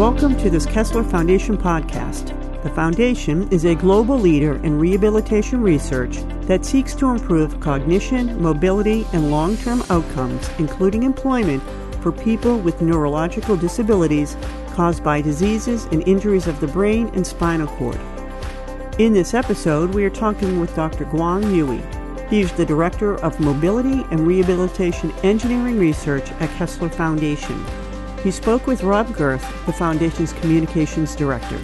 Welcome to this Kessler Foundation podcast. The Foundation is a global leader in rehabilitation research that seeks to improve cognition, mobility, and long term outcomes, including employment, for people with neurological disabilities caused by diseases and injuries of the brain and spinal cord. In this episode, we are talking with Dr. Guang Yue. He is the Director of Mobility and Rehabilitation Engineering Research at Kessler Foundation. He spoke with Rob Gerth, the Foundation's Communications Director.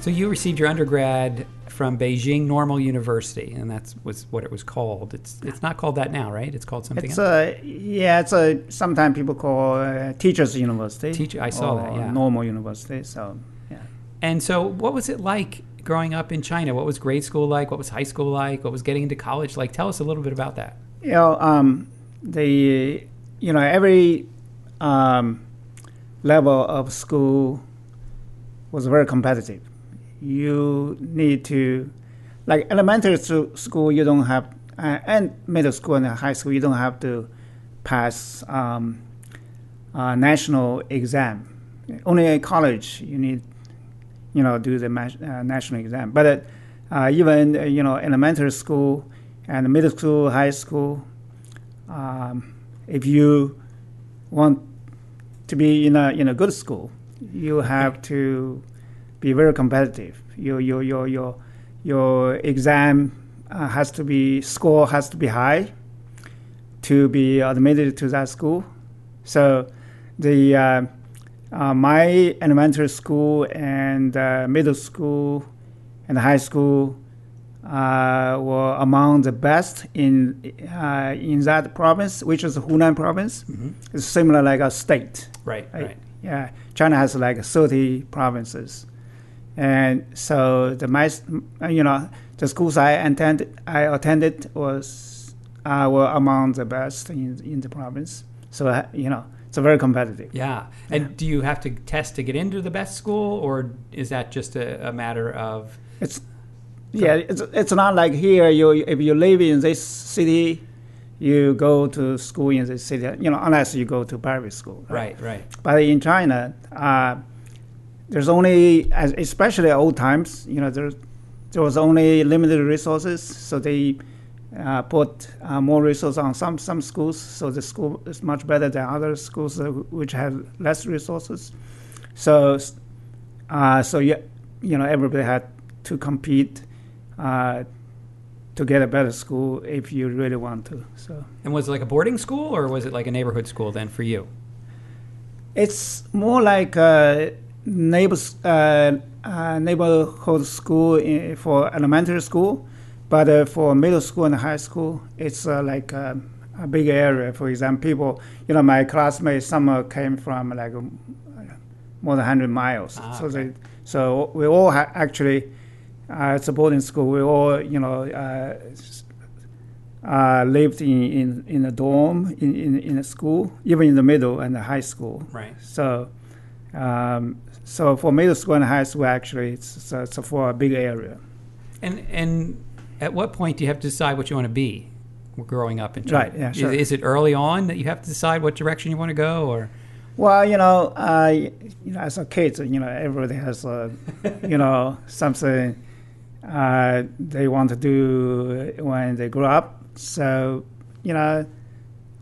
So you received your undergrad from Beijing Normal University, and that's was what it was called. It's it's not called that now, right? It's called something It's else. a yeah. It's a sometimes people call uh, teachers university. Teacher- I saw that, or yeah. Normal university. So yeah. and so, what was it like growing up in China? What was grade school like? What was high school like? What was getting into college like? Tell us a little bit about that. You know, um, the you know every um, level of school was very competitive. You need to like elementary school. You don't have uh, and middle school and high school. You don't have to pass um, national exam. Only in college you need you know do the uh, national exam. But uh, even uh, you know elementary school and middle school, high school, um, if you want to be in a in a good school, you have to be very competitive. Your your your your your exam uh, has to be score has to be high to be admitted to that school. So the uh, uh, my elementary school and uh, middle school and high school uh, were among the best in uh, in that province, which is Hunan province. It's similar like a state. Right, Right. right. Yeah, China has like 30 provinces, and so the my, you know the schools I attended I attended was uh, were among the best in in the province. So uh, you know it's very competitive. Yeah. And do you have to test to get into the best school, or is that just a, a matter of It's yeah, it's it's not like here. You if you live in this city, you go to school in this city. You know, unless you go to private school. right, right? But in China, uh, there's only, especially old times, you know, there, there was only limited resources, so they uh, put uh, more resources on some, some schools, so the school is much better than other schools uh, which have less resources. So, uh, so you, you know, everybody had to compete uh, to get a better school if you really want to. So. And was it like a boarding school, or was it like a neighborhood school then for you? It's more like a neighbors, uh, uh, neighborhood school in, for elementary school, but uh, for middle school and high school, it's uh, like a, a big area. For example, people, you know, my classmates, some uh, came from like more than 100 miles. Ah, so, okay. they, so we all ha- actually, uh, it's a boarding school. We all, you know, uh, uh, lived in, in, in a dorm in, in, in a school, even in the middle and the high school. Right. So, um, so for middle school and high school, actually, it's, it's, it's for a big area. And and at what point do you have to decide what you want to be growing up in China? Right, yeah, Is- sure. Is, it early on that you have to decide what direction you want to go, or Well, you know, uh, you know, as a kid, you know, everybody has, uh, you know, something uh, they want to do when they grow up. So, you know,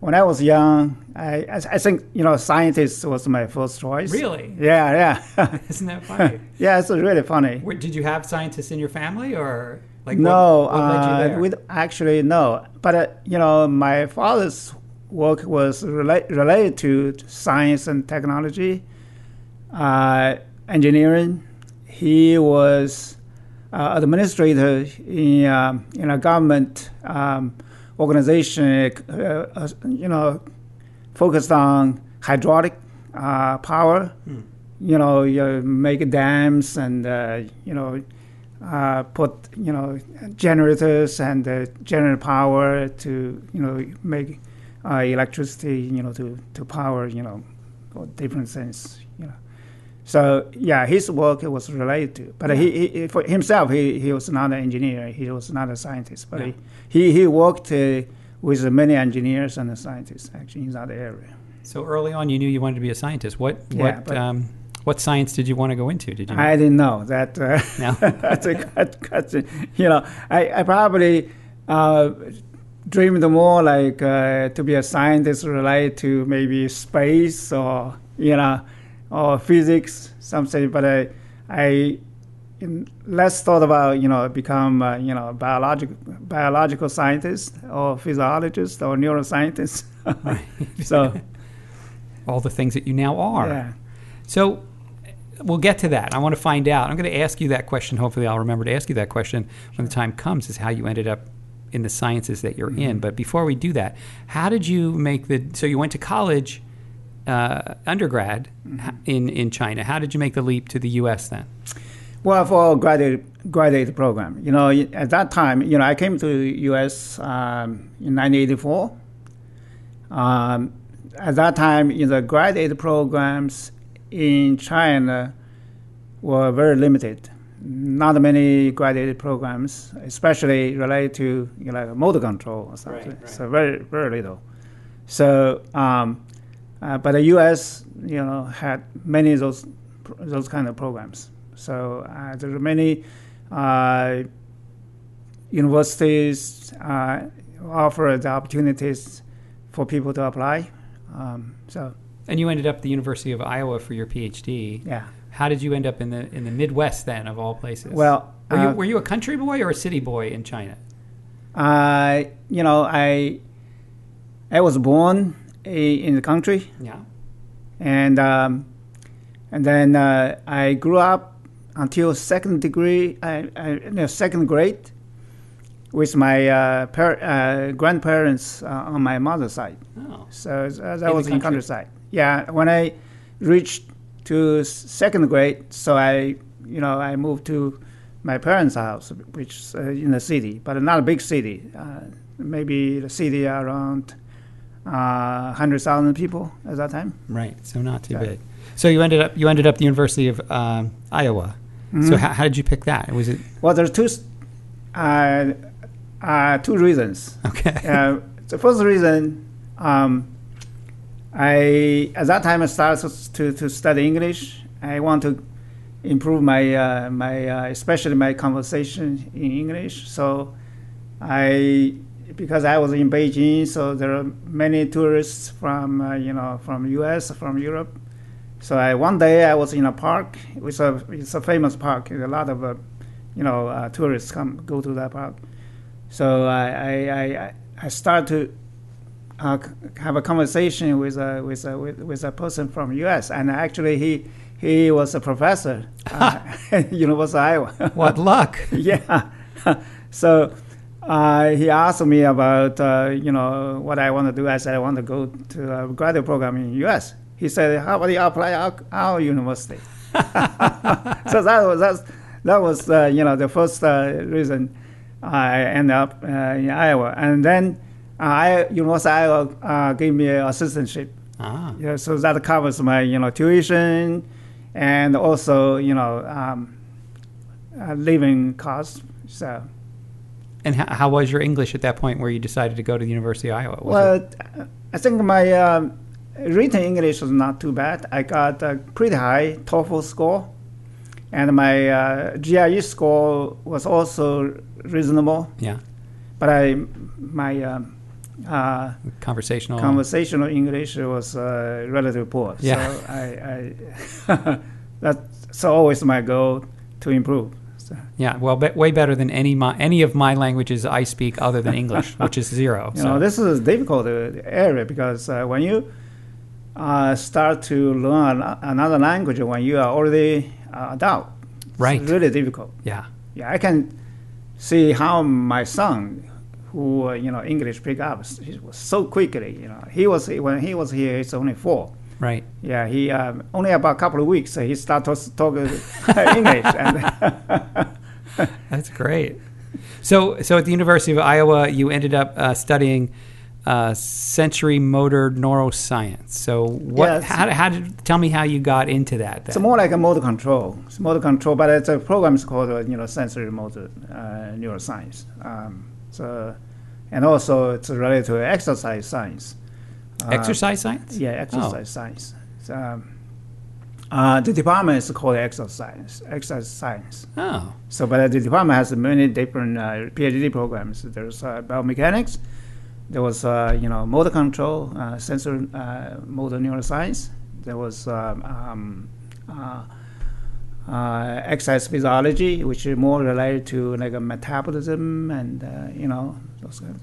when I was young, I, I, I think, you know, scientist was my first choice. Really? Yeah, yeah. isn't that funny? yeah, it's really funny. Did you have scientists in your family, or like no, what, what uh, there? actually no. But uh, you know, my father's work was rela- related to science and technology, uh, engineering. He was administrator in um, in a government um, organization. Uh, uh, you know, focused on hydraulic uh, power. Hmm. You know, you make dams and uh, you know uh, put you know generators and uh, generate power to you know make uh, electricity you know to, to power you know different things so yeah his work was related to but he, he for himself he, he was not an engineer he was not a scientist but Yeah. he, he worked uh, with many engineers and scientists actually in that area So early on, you knew you wanted to be a scientist. What Yeah, what um, what science did you want to go into? Did you? I didn't know that. Uh, No. that's a question. You know, I, I probably uh, dreamed more like uh, to be a scientist related to maybe space or you know or physics something. But I I in, less thought about you know become uh, you know biological biological scientist or physiologist or neuroscientist. so all the things that you now are. yeah. So we'll get to that. I want to find out. I'm going to ask you that question. Hopefully, I'll remember to ask you that question when the time comes. Is how you ended up in the sciences that you're Mm-hmm. in. But before we do that, how did you make the? So you went to college, uh, undergrad Mm-hmm. in in China. How did you make the leap to the U.S. then? Well, for graduate graduate program, you know, at that time, you know, I came to U.S. Um, in 1984. Um, at that time, in the graduate programs in China were very limited. Not many graduate programs, especially related to you know, like motor control or something. Right, right. So very very little. So, um, uh, but the U.S. you know had many of those those kind of programs. So uh, there are many uh, universities uh, offer the opportunities for people to apply. Um, so And you ended up at the University of Iowa for your PhD. yeah. How did you end up in the in the Midwest then, of all places? Well, were you uh, were you a country boy or a city boy in China? I you know I I was born in the country Yeah. and um, and then uh, I grew up until second degree, I, I, no, second grade, with my uh, par- uh, grandparents uh, on my mother's side. Oh. So uh, that the was in country. countryside. Yeah, when I reached to second grade, so I you know I moved to my parents' house, which is uh, in the city, but not a big city. Uh, maybe the city around uh, hundred thousand people at that time. Right. So not too Yeah. big. So you ended up you ended up the University of um, Iowa. Mm-hmm. So how, how did you pick that? Was it Well, there's two, uh, uh, two reasons. okay? Uh, the first reason, um, I at that time I started to, to study English. I want to improve my uh, my uh, especially my conversation in English. So I because I was in Beijing, so there are many tourists from uh, you know from U.S. from Europe. So I, one day I was in a park. It's a it's a famous park. A lot of uh, you know uh, tourists come go to that park. So I I, I, I start to uh, have a conversation with a with a with, with a person from U.S. and actually he he was a professor uh, at University of Iowa. what luck! yeah. so uh, he asked me about uh, you know what I want to do. I said I want to go to a graduate program in U.S. He said, "How about you apply our, our university?" so that was that's, that was uh, you know the first uh, reason I ended up uh, in Iowa, and then uh, I University of Iowa uh, gave me an assistantship. Ah, Yeah, so that covers my you know tuition, and also you know um, uh, living costs. So and how, how was your English at that point where you decided to go to the University of Iowa? Was well, it- I think my um, written English was not too bad. I got a pretty high TOEFL score, and my uh, GRE score was also reasonable. yeah, But I my um, uh, conversational. conversational English was uh, relatively poor. Yeah. So I, I that's always my goal to improve. Yeah, well, be, way better than any my, any of my languages I speak other than English, which is zero. you so know, this is a difficult uh, area because uh, when you uh, start to learn another language when you are already uh, adult, Right. it's really difficult. yeah, Yeah, I can see how my son, who uh, you know English pick up, so quickly. You know, he was when he was here, he's only four. Right. Yeah, he um, only about a couple of weeks he started to talk uh, English. And That's great. So, so at the University of Iowa, you ended up uh, studying uh, sensory motor neuroscience. So, what? Yes. How, how did tell me how you got into that? it's more like a motor control. It's motor control, but it's a program is called uh, you know sensory motor uh, neuroscience. Um, so, and also it's related to exercise science. Uh, Exercise science? Yeah, Oh. exercise science. So, um, uh, the department is called exercise science. Exercise science. Oh. So, but the department has many different uh, PhD programs. There's uh, biomechanics. There was, uh, you know, motor control, uh, sensor uh, motor neuroscience. There was um, um, uh, uh, exercise physiology, which is more related to like a metabolism and uh, you know those kinds.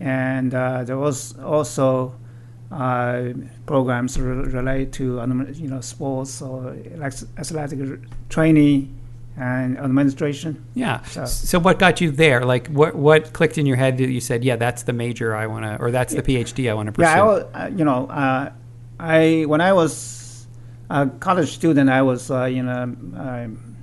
And uh, there was also uh, programs re- related to you know sports or like athletic training and administration. Yeah. So- So, what got you there? Like, what what clicked in your head that you said, "Yeah, that's the major I want to," or "That's the PhD I want to pursue"? Yeah, I uh, you know, uh, I when I was a college student, I was uh, in a um,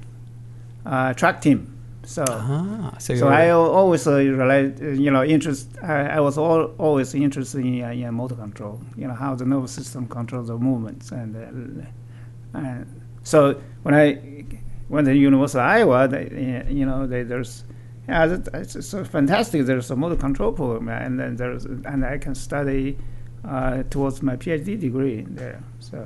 uh, track team. So, ah, so, so I always uh, relate, uh, you know, interest. I, I was all, always interested in, uh, in motor control. You know, how the nervous system controls the movements, and uh, uh, so when I went to the University of Iowa, they, you know, they, there's yeah, that- it's so fantastic. There's a motor control program, and then there's and I can study uh, towards my PhD degree there. So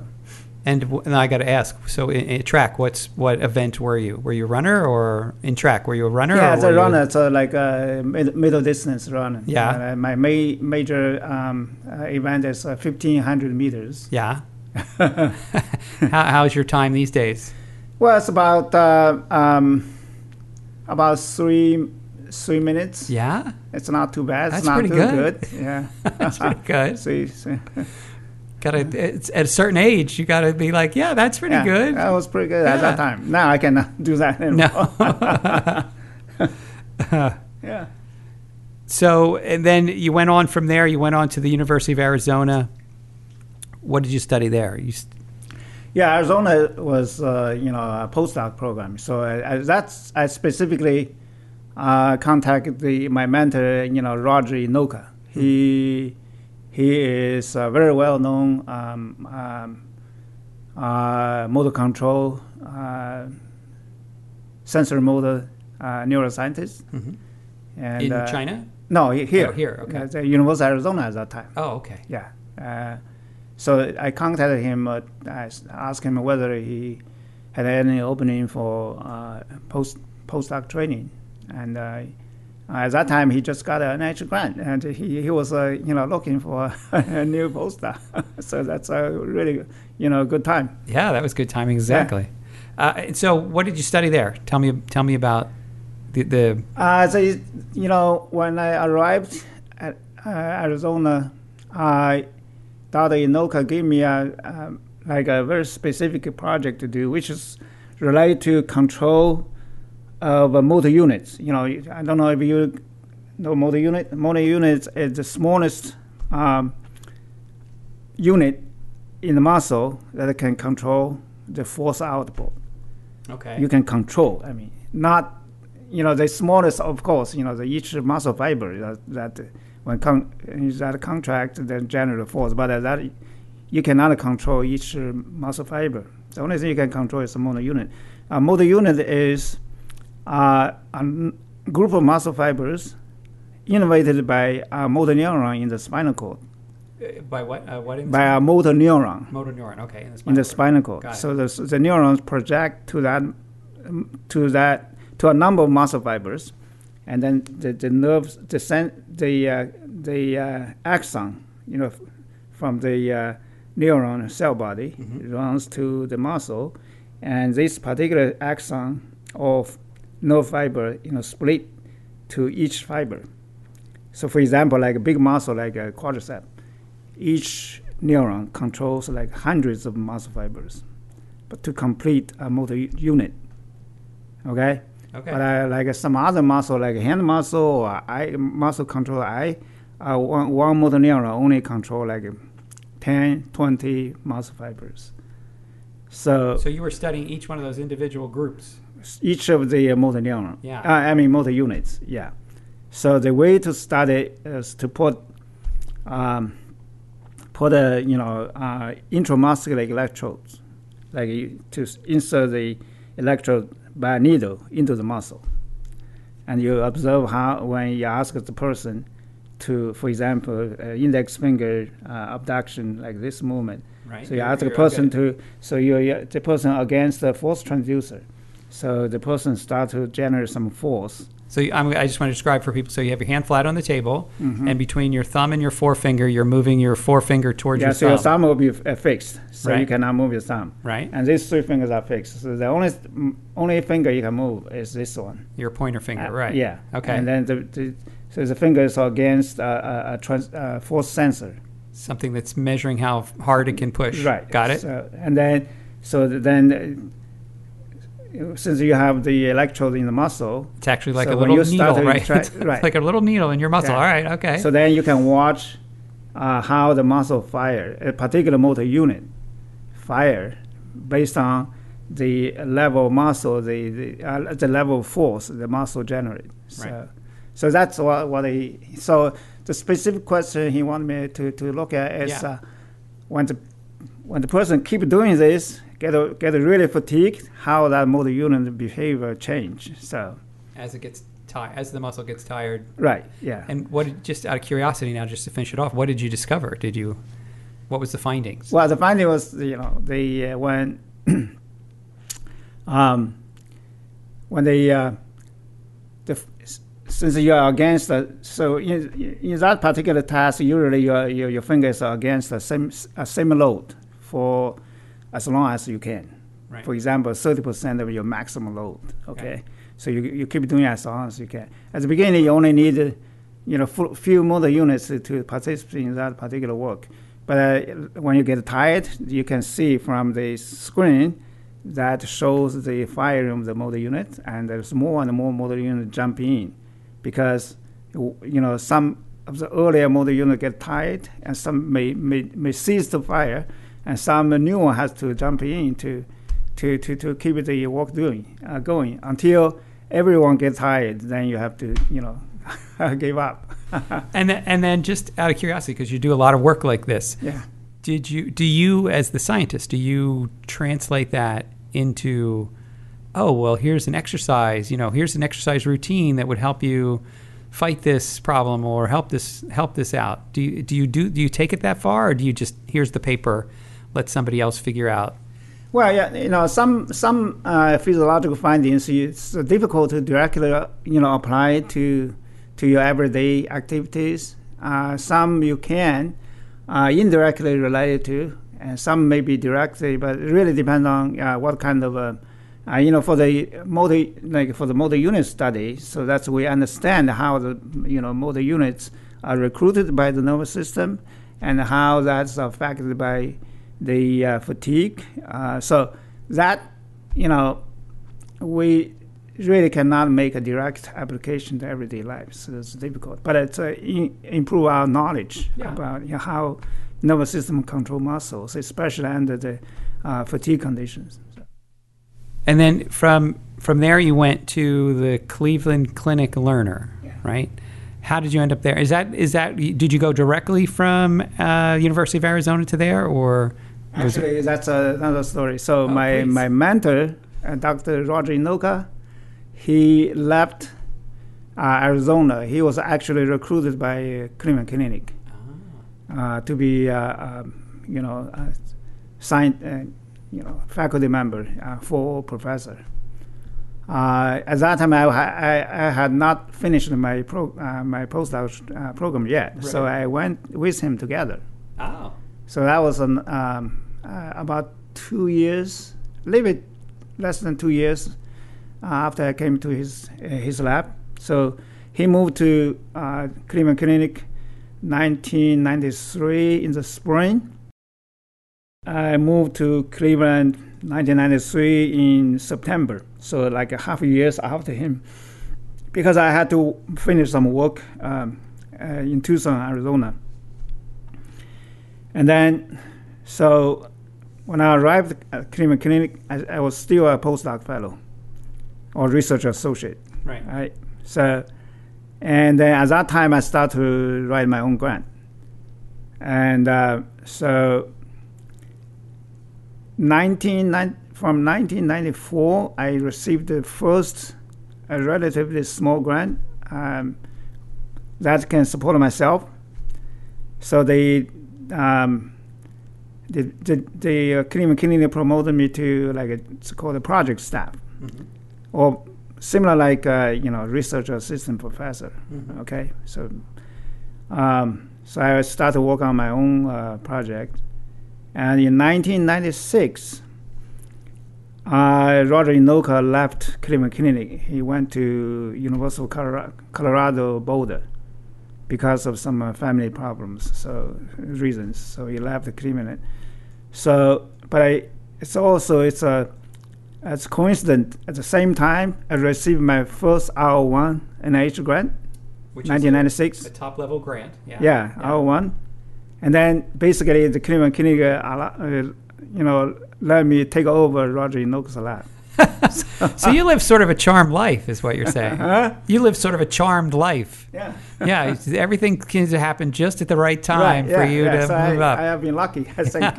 and, and I got to ask. So, in, in track, what's what event were you? Were you a runner or in track? Were you a runner? yeah, as a were you- runner, so like a mid, middle distance runner. Yeah. Uh, my ma- major um, uh, event is uh, 1500 meters. Yeah. How, how's your time these days? Well, it's about uh, um, about three three minutes. Yeah, It's not too bad. That's it's not pretty too good. good. Yeah. that's pretty good. See, see. Got to it's at a certain age, you got to be like, yeah, that's pretty yeah, good. That was pretty good at that time. Now I cannot do that anymore. No. yeah. so, and then you went on from there. You went on to the University of Arizona. What did you study there? You st- Yeah, Arizona was uh, you know a postdoc program. So I, I, that's I specifically uh, contacted the, my mentor, you know Roger Enoka. He he is a very well known um, um, uh, motor control uh, sensor motor uh, neuroscientist. And, in uh, China? No, he- here. Oh, here, okay. At the University of Arizona at that time. Oh, okay. Yeah. Uh, so I contacted him. Uh, I asked him whether he had any opening for uh, post postdoc training, and uh, at that time he just got an NIH grant, and he, he was uh, you know looking for a new postdoc. so that's a really you know good time. Yeah, that was good timing. Exactly. Uh, and so, what did you study there? Tell me. Tell me about the. the Uh, so you you know when I arrived at uh, Arizona, I Dr. Enoka gave me a um, like a very specific project to do, which is related to control of uh, motor units. You know, I don't know if you know motor unit. Motor unit is the smallest um, unit in the muscle that can control the force output okay. you can control. I mean, not you know the smallest, of course. You know, the each muscle fiber that, that when con- is that contract then generate force, but that you cannot control each uh, muscle fiber. The only thing you can control is the motor unit. A motor unit is uh, a group of muscle fibers innervated by a motor neuron in the spinal cord. Uh, by what? Uh, what? In By a motor neuron motor neuron. Okay. In the in spinal the cord. spinal cord. Got it. So the, the neurons project to that um, to that to a number of muscle fibers, and then the, the nerves the sen- the uh, the uh, axon, you know, from the uh, neuron cell body Mm-hmm. runs to the muscle, and this particular axon of nerve fiber, you know, split to each fiber. So, for example, like a big muscle like a quadricep, each neuron controls like hundreds of muscle fibers, but to complete a motor unit. Okay. Okay. But uh, like some other muscle, like hand muscle or eye muscle control eye, uh, one, one motor neuron only control like 10, 20 muscle fibers. So, so you were studying each one of those individual groups. Each of the uh, motor neuron, Yeah. uh, I mean motor units, yeah. So the way to study is to put um, put a you know uh, intramuscular electrodes, like to insert the electrode by a needle into the muscle, and you observe how when you ask the person to, for example, uh, index finger uh, abduction, like this movement. Right. So you ask the person okay. to, so you're the person against the force transducer. So the person starts to generate some force. So you- I'm, I just want to describe for people. So you have your hand flat on the table, Mhm. and between your thumb and your forefinger, you're moving your forefinger towards Yeah, your so thumb. your thumb will be uh, fixed, so you cannot move your thumb. Right. And these three fingers are fixed. So the only only finger you can move is this one. Your pointer finger. Uh, right. Yeah. Okay. And then the, the so the finger is against uh, a, a trans, uh, force sensor. Something that's measuring how hard it can push. Right. Got it. So, and then so then uh, since you have the electrode in the muscle, It's actually like So a little needle, right? try- it's right. like a little needle in your muscle. Yeah. All right. Okay. so then you can watch uh, how the muscle fire a particular motor unit fire based on the level of muscle, the the, uh, the level of force the muscle generates. So, Right. so that's what what he. So the specific question he wanted me to, to look at is Yeah. uh, when the when the person keep doing this, get get really fatigued, how that motor unit behavior change. So as it gets tired, as the muscle gets tired. right, yeah. And what? Just out of curiosity, now, just to finish it off, what did you discover? Did you? What was the findings? Well, the finding was, you know, the uh, when um, when the uh, the since you are against the so in, in that particular task, usually your your, your fingers are against the same a same load for as long as you can. Right. For example, thirty percent of your maximum load. Okay, Okay. so you you keep doing it as long as you can. At the beginning, you only need, uh, you know, fu- few motor units to, participate in that particular work. But uh, when you get tired, you can see from the screen that shows the firing of the motor unit, and there's more and more motor units jump in, because you know some of the earlier motor unit get tired, and some may may, may cease to fire, and some new one has to jump in to to, to, to keep the work doing uh, going until everyone gets tired. Then you have to you know give up. And then, and then, just out of curiosity, because you do a lot of work like this, yeah. did you? Do you, as the scientist, do you translate that into? Oh well, here's an exercise. You know, here's an exercise routine that would help you fight this problem or help this help this out. Do you do you do do you take it that far, or do you just here's the paper, let somebody else figure out? Well, yeah, you know, some some uh, physiological findings it's difficult to directly, you know, apply to to your everyday activities. Uh, some you can uh, indirectly related to, and some may be directly, but it really depends on uh, what kind of, uh, uh, you know, for the motor like for the motor unit study. So that's we understand how the you know motor units are recruited by the nervous system, and how that's affected by the uh, fatigue. Uh, so that you know we really cannot make a direct application to everyday life. So it's difficult, but it's uh, in, improve our knowledge Yeah. about you know, how nervous system control muscles, especially under the uh, fatigue conditions. And then from from there, you went to the Cleveland Clinic Lerner, Yeah. right? How did you end up there? Is that is that did you go directly from uh, University of Arizona to there, or was it- Actually, that's another story. So Oh, my please. my mentor, uh, Dr. Roger Enoka, he left uh, Arizona. He was actually recruited by uh, Cleveland Clinic uh, to be, uh, um, you know, a science, uh, you know, faculty member, uh, full professor. Uh, at that time, I, I, I had not finished my pro, uh, my postdoc uh, program yet, so I went with him together. Oh, So that was an, um, uh, about two years, a little bit less than two years uh, after I came to his uh, his lab. So he moved to uh, Cleveland Clinic 1993 in the spring. I moved to Cleveland 1993 in September, so like a half a years after him, because I had to finish some work um, uh, in Tucson, Arizona. And then, so when I arrived at Cleveland Clinic, I, I was still a postdoc fellow or research associate, right. right? So, and then at that time, I started to write my own grant. And uh, so, 19, from 1994, I received the first a relatively small grant um, that can support myself. So they um, the the, the uh, Cleveland Clinic promoted me to like a, it's called a project staff, or similar like uh, you know research assistant professor. Mhm. Okay, so um, so I started to work on my own uh, project, and in 1996. Uh, Roger Enoka left Cleveland Clinic. He went to University of Colorado, Colorado Boulder because of some uh, family problems, so reasons. So he left the Cleveland. So, but I, it's also it's a it's coincident. At the same time, I received my first R1 NIH grant, Which is 1996. a, a top level grant. Yeah. Yeah, R1, and then basically the Cleveland Clinic, uh, you know, let me take over Roger Enoka's lab. So you live sort of a charmed life, is what you're saying. Huh? You live sort of a charmed life. Yeah. Yeah, everything seems to happen just at the right time Right, for yeah, you yeah. to so move I, up. I have been lucky, I think.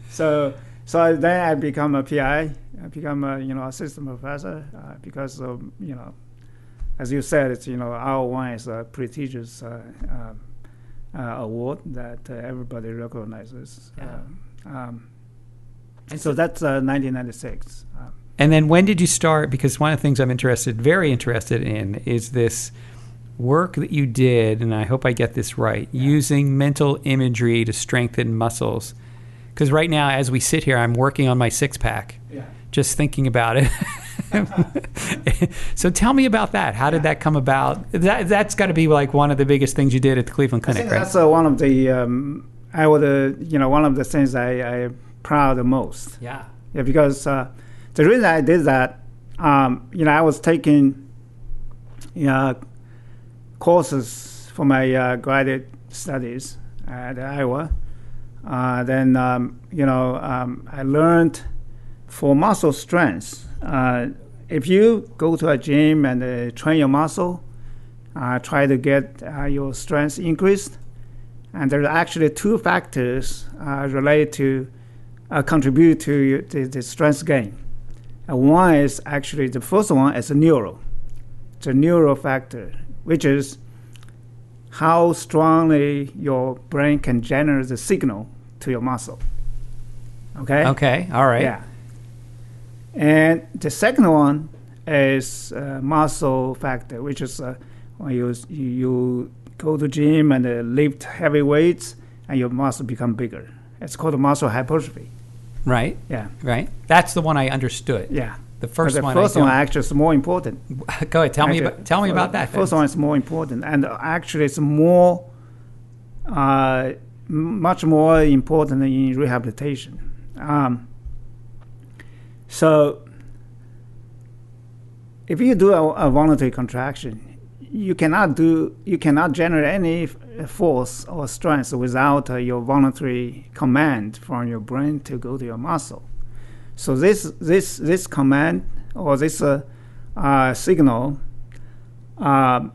so, so then I become a PI. I become a you know assistant professor uh, because of you know, as you said, it's you know our one is a prestigious uh, um, uh, award that uh, everybody recognizes. Yeah. Um, um, And so that's uh, 1996. Um, And then when did you start? Because one of the things I'm interested, very interested in, is this work that you did, and I hope I get this right, using mental imagery to strengthen muscles. Because right now, as we sit here, I'm working on my six pack, yeah. just thinking about it. so tell me about that. How did that come about? That, that's got to be like one of the biggest things you did at the Cleveland Clinic, right? that's uh, one of the um, I would uh, you know one of the things I, I proud the most. yeah. Yeah, because uh, the reason I did that, um, you know, I was taking you know, courses for my uh, graduate studies at Iowa. Uh, then, um, you know, um, I learned for muscle strength. Uh, if you go to a gym and uh, train your muscle, uh, try to get uh, your strength increased, and there are actually two factors uh, related to uh, contribute to your- the, the strength gain. Uh, one is actually the first one is a neural, the neural factor, which is how strongly your brain can generate the signal to your muscle. Okay. Okay. All right. Yeah. And the second one is uh, muscle factor, which is uh, when you, you you go to gym and uh, lift heavy weights and your muscle become bigger. It's called muscle hypertrophy. Right. Yeah. Right. That's the one I understood. Yeah. The first the one. first I one actually is more important. Go ahead. Tell me about. Tell me about that. The first then. one is more important, and actually, it's more, uh, much more important in rehabilitation. Um, so, if you do a, a voluntary contraction, you cannot do, you cannot generate any force or strength without uh, your voluntary command from your brain to go to your muscle. So this this this command or this uh, uh, signal, uh,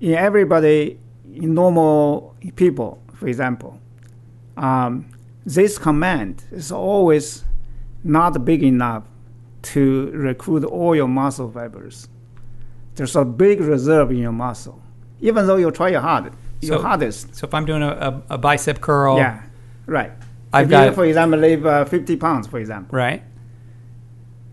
in everybody, in normal people, for example, um, this command is always not big enough to recruit all your muscle fibers. There's a big reserve in your muscle, even though you try your hard, your So- hardest. So if I'm doing a, a, a bicep curl, Yeah, right. I've if got you, for example, lift uh, 50 pounds, for example, right.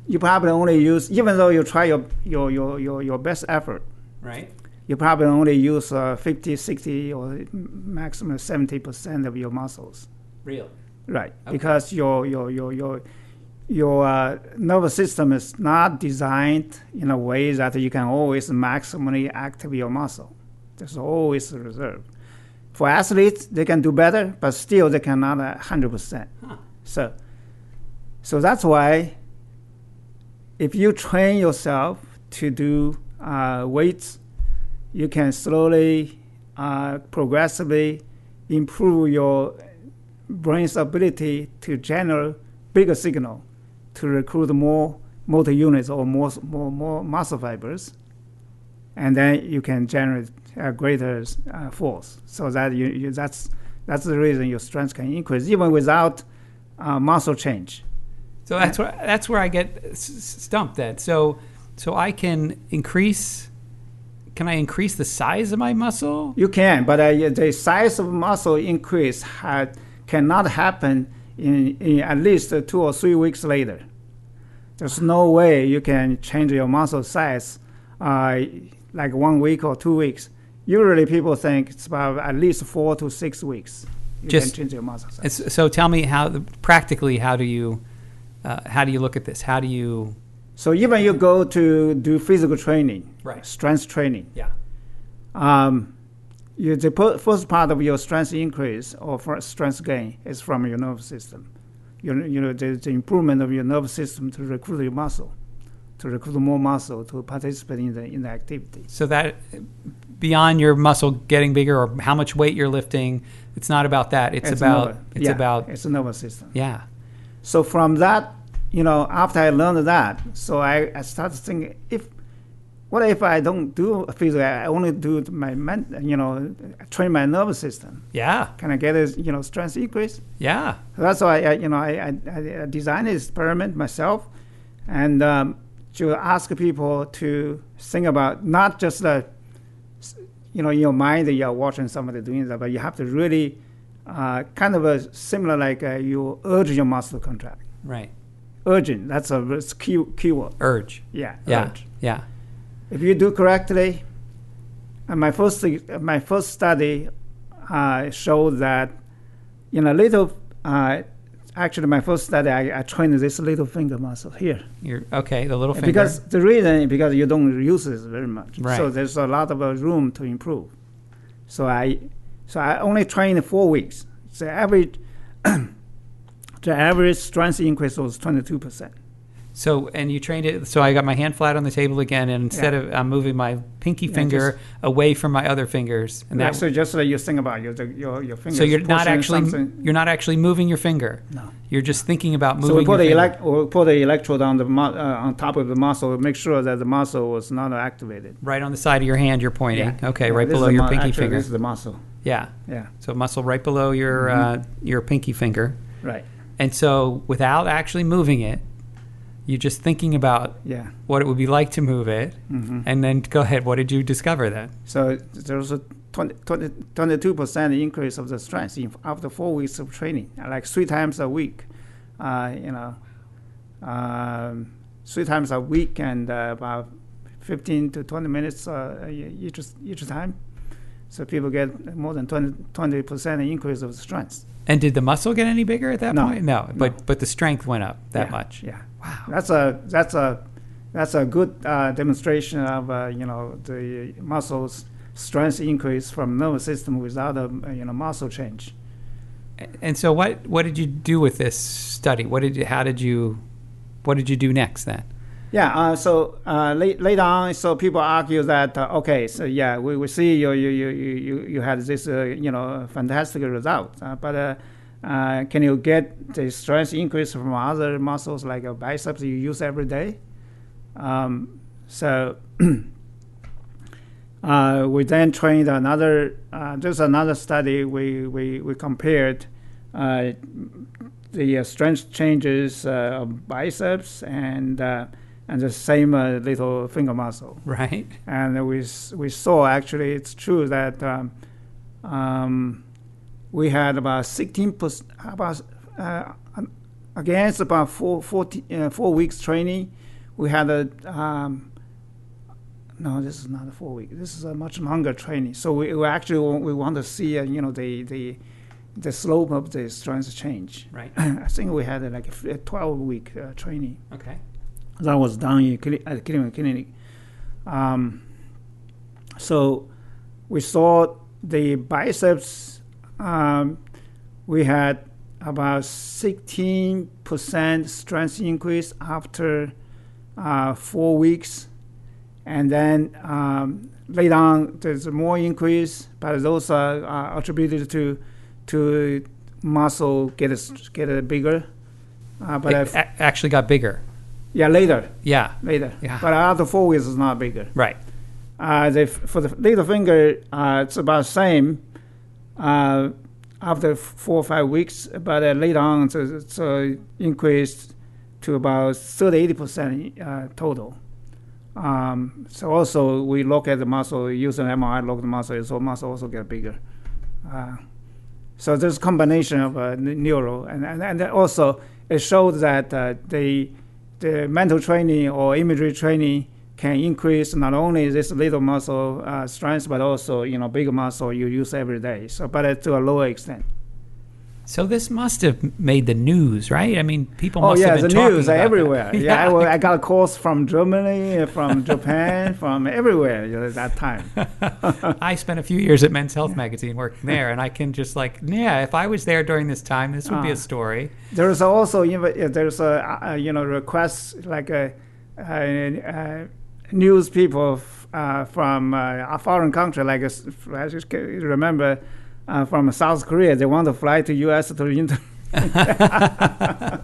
you probably only use, even though you try your, your, your, your, your best effort, Right. you probably only use uh, 50, 60, or maximum 70% of your muscles. Real. Right. Okay. Because your, your, your, your, your uh, nervous system is not designed in a way that you can always maximally activate your muscle. There's always a reserve. For athletes, they can do better, but still they cannot uh, 100%. Huh. So, so that's why if you train yourself to do uh, weights, you can slowly, uh, progressively improve your brain's ability to generate bigger signal to recruit more motor units or more, more, more muscle fibers. And then you can generate a greater uh, force. So that you, you, that's, that's the reason your strength can increase even without uh, muscle change. So that's where that's where I get stumped at. So so I can increase can I increase the size of my muscle? You can, but uh, the size of muscle increase had, cannot happen in, in at least two or three weeks later. There's no way you can change your muscle size uh, like one week or two weeks. Usually, people think it's about at least four to six weeks. You Just- can change your muscle size. So tell me how practically how do you uh, how do you look at this? How do you So even you go to do physical training, Right. strength training, yeah um, you, the first part of your strength increase or for strength gain is from your nervous system. You, you know, the, the improvement of your nervous system to recruit your muscle, to recruit more muscle to participate in the, in the activity. so that beyond your muscle getting bigger or how much weight you're lifting, it's not about that. It's, about nervous- it's yeah, about it's a nervous system. yeah So from that, you know, after I learned that, so I, I started thinking, if what if I don't do physical? I only do my men, you know, train my nervous system. yeah Can I get a you know strength increase? yeah So that's why I, you know I, I, I designed this experiment myself, and um, to ask people to think about not just the, you know, in your mind that you're watching somebody doing that, but you have to really uh, kind of a similar like uh, you urge your muscle to contract. right Urging, that's a key keyword. urge Yeah, yeah urge. yeah If you do correctly, and my first my first study uh, showed that in a little, uh, actually my first study I, I trained this little finger muscle here you're okay the little finger because the reason is because you don't use this very much, Right. so there's a lot of uh, room to improve. So I so I only trained four weeks. So average the average strength increase was twenty two percent. So, and you trained it. So I got my hand flat on the table again, and instead Yeah. of I'm moving my pinky Yeah, finger just- away from my other fingers, and that. so just so you think about your your your fingers. so you're not actually something. you're not actually moving your finger. No. You're just thinking about moving. So we put the elect, we put the electrode on the mu- uh, on top of the muscle, make sure that the muscle was not activated. right on the side of your hand. You're pointing. Okay, Yeah, right below your mu- pinky actually, finger. This is the muscle. yeah. Yeah, So muscle right below your uh, your pinky finger, right. and so without actually moving it, you're just thinking about Yeah. what it would be like to move it, hmm and then go ahead. What did you discover then? So there was a 20, 20, 22% increase of the strength in, after four weeks of training, like three times a week. Uh, you know, um, three times a week and uh, about 15 to 20 minutes uh, each each time. So people get more than 20 percent increase of the strength. And did the muscle get any bigger at that No. point? No, but No. but the strength went up that Yeah, much. Yeah. Wow. That's a that's a that's a good uh, demonstration of uh, you know the muscles strength increase from nervous system without a you know muscle change. And so what what did you do with this study? What did you, how did you what did you do next then? Yeah. Uh, so uh, late, later on, so people argue that uh, okay, so yeah, we, we see you you you you you had this uh, you know fantastic result, uh, but. Uh, can you get the strength increase from other muscles like your biceps you use every day? Um, so uh, we then trained another. Uh, there's another study we we we compared uh, the uh, strength changes uh, of biceps and uh, and the same uh, little finger muscle, Right? and we we saw actually it's true that. Um, um, we had about 16 percent, about uh, against about four, 40, uh, four weeks training. We had a, um, no, this is not a four week. This is a much longer training. So we, we actually want, we want to see, uh, you know, the, the, the slope of the strength change. Right. I think we had uh, like a 12 week uh, training Okay. that was done in at Cleveland Clinic. Um, so we saw the biceps. Um, we had about 16% strength increase after uh, four weeks, and then um, later on there's more increase, but those are, are attributed to to muscle get a, get a bigger. Uh, but It a- actually got bigger. yeah, later Yeah. later. Yeah. But after four weeks, it's not bigger. Right. Uh, the, for the little finger, uh, it's about same uh, after four or five weeks, but uh, later on, uh, increased to about 30 percent uh, total Um, so also we look at the muscle, an MRI, look at the muscle, so muscle also get bigger. Uh, so there's a combination of uh, and, and, and also it showed that uh, the, the mental training or imagery training can increase not only this little muscle uh, strength, but also you know bigger muscle you use every day. So, but uh, to a lower extent. So this must have made the news, right? I mean, people Oh must yeah, have the been talking news about that. everywhere. Yeah, I, wa- I got calls from Germany, from Japan, from everywhere you know, at that time. I spent a few years at Men's Health magazine working there, and I can just like, yeah, if I was there during this time, this would be Ah. a story. There's also you know, there's a uh, you know requests like a, uh uh news people uh, from uh, a foreign country like uh, I just remember uh, from South Korea they want to fly to U.S. to inter-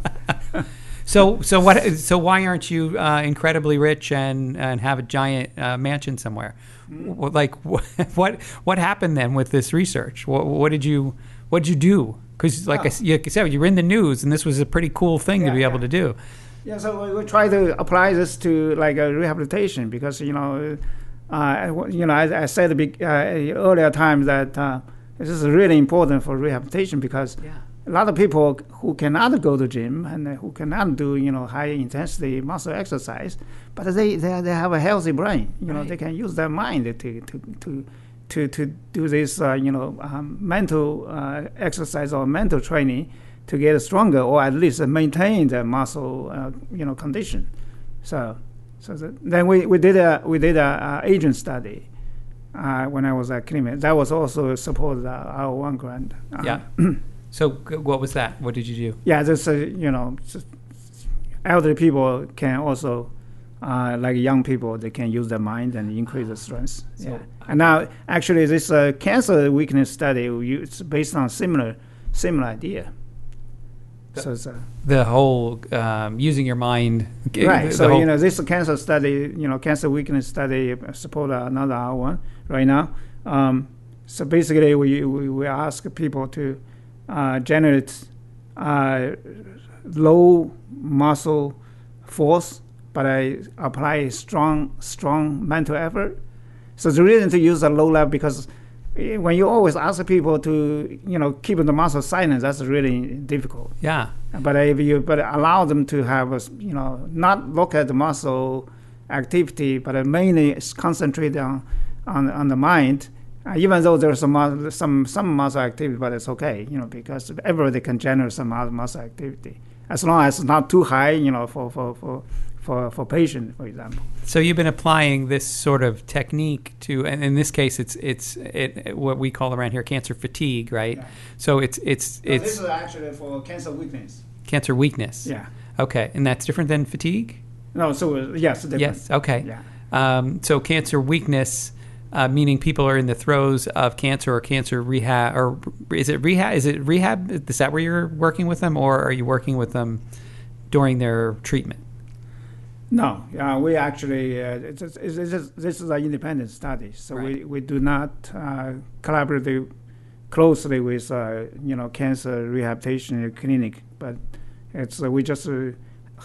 So, so what? So why aren't you uh, incredibly rich and and have a giant uh, mansion somewhere? Wh- Like what what what happened then with this research? What, what did you what did you do? Because like I s- you said, you were in the news, and this was a pretty cool thing to be able yeah. to do. Yeah, so we, we try to apply this to like a rehabilitation because you know, uh, you know, I, I said big, uh, earlier time that uh, this is really important for rehabilitation because Yeah. a lot of people who cannot go to gym and who cannot do you know high intensity muscle exercise, but they they, they have a healthy brain. You know, they can use their mind to to to to, to do this uh, you know um, mental uh, exercise or mental training to get stronger or at least maintain the muscle uh, you know condition. So so the, then we, we did a we did a, a agent study. Uh, when I was at clinic, that was also supported uh, R01 grant. Uh, Yeah. So what was that? What did you do? yeah, this uh, you know, elderly people can also, uh, like young people, they can use their mind and increase the strength. So- yeah. And now, actually, this uh, cancer weakness study, it's based on similar similar idea. So it's, uh, The whole um, using your mind. right. So you know, this cancer study, you know, cancer weakness study support another one right now. Um, so basically, we, we we ask people to uh, generate uh, low muscle force, but I apply strong strong mental effort. So the reason to use a low level because when you always ask people to you know keep the muscle silent, that's really difficult. Yeah. But if you but allow them to have a, you know not look at the muscle activity, but mainly concentrate on on on the mind. Uh, even though there's some some some muscle activity, but it's okay, you know, because everybody can generate some muscle activity as long as it's not too high, you know, for for for for, for patient, for example. So you've been applying this sort of technique to, and in this case, it's it's it, what we call around here cancer fatigue, right? Yeah. So it's it's it's This is actually for cancer weakness. cancer weakness. Yeah. Okay, and that's different than fatigue. No, so uh, yes, different. Yes. Okay. Yeah. Um, so cancer weakness, uh, meaning people are in the throes of cancer or cancer rehab, or is it rehab? Is it rehab? Is that where you're working with them, or are you working with them during their treatment? No, uh, we actually uh, it's, it's, it's this is an independent study, so we, Right. we do not uh, collaborate closely with uh, you know cancer rehabilitation clinic, but it's uh, we just uh,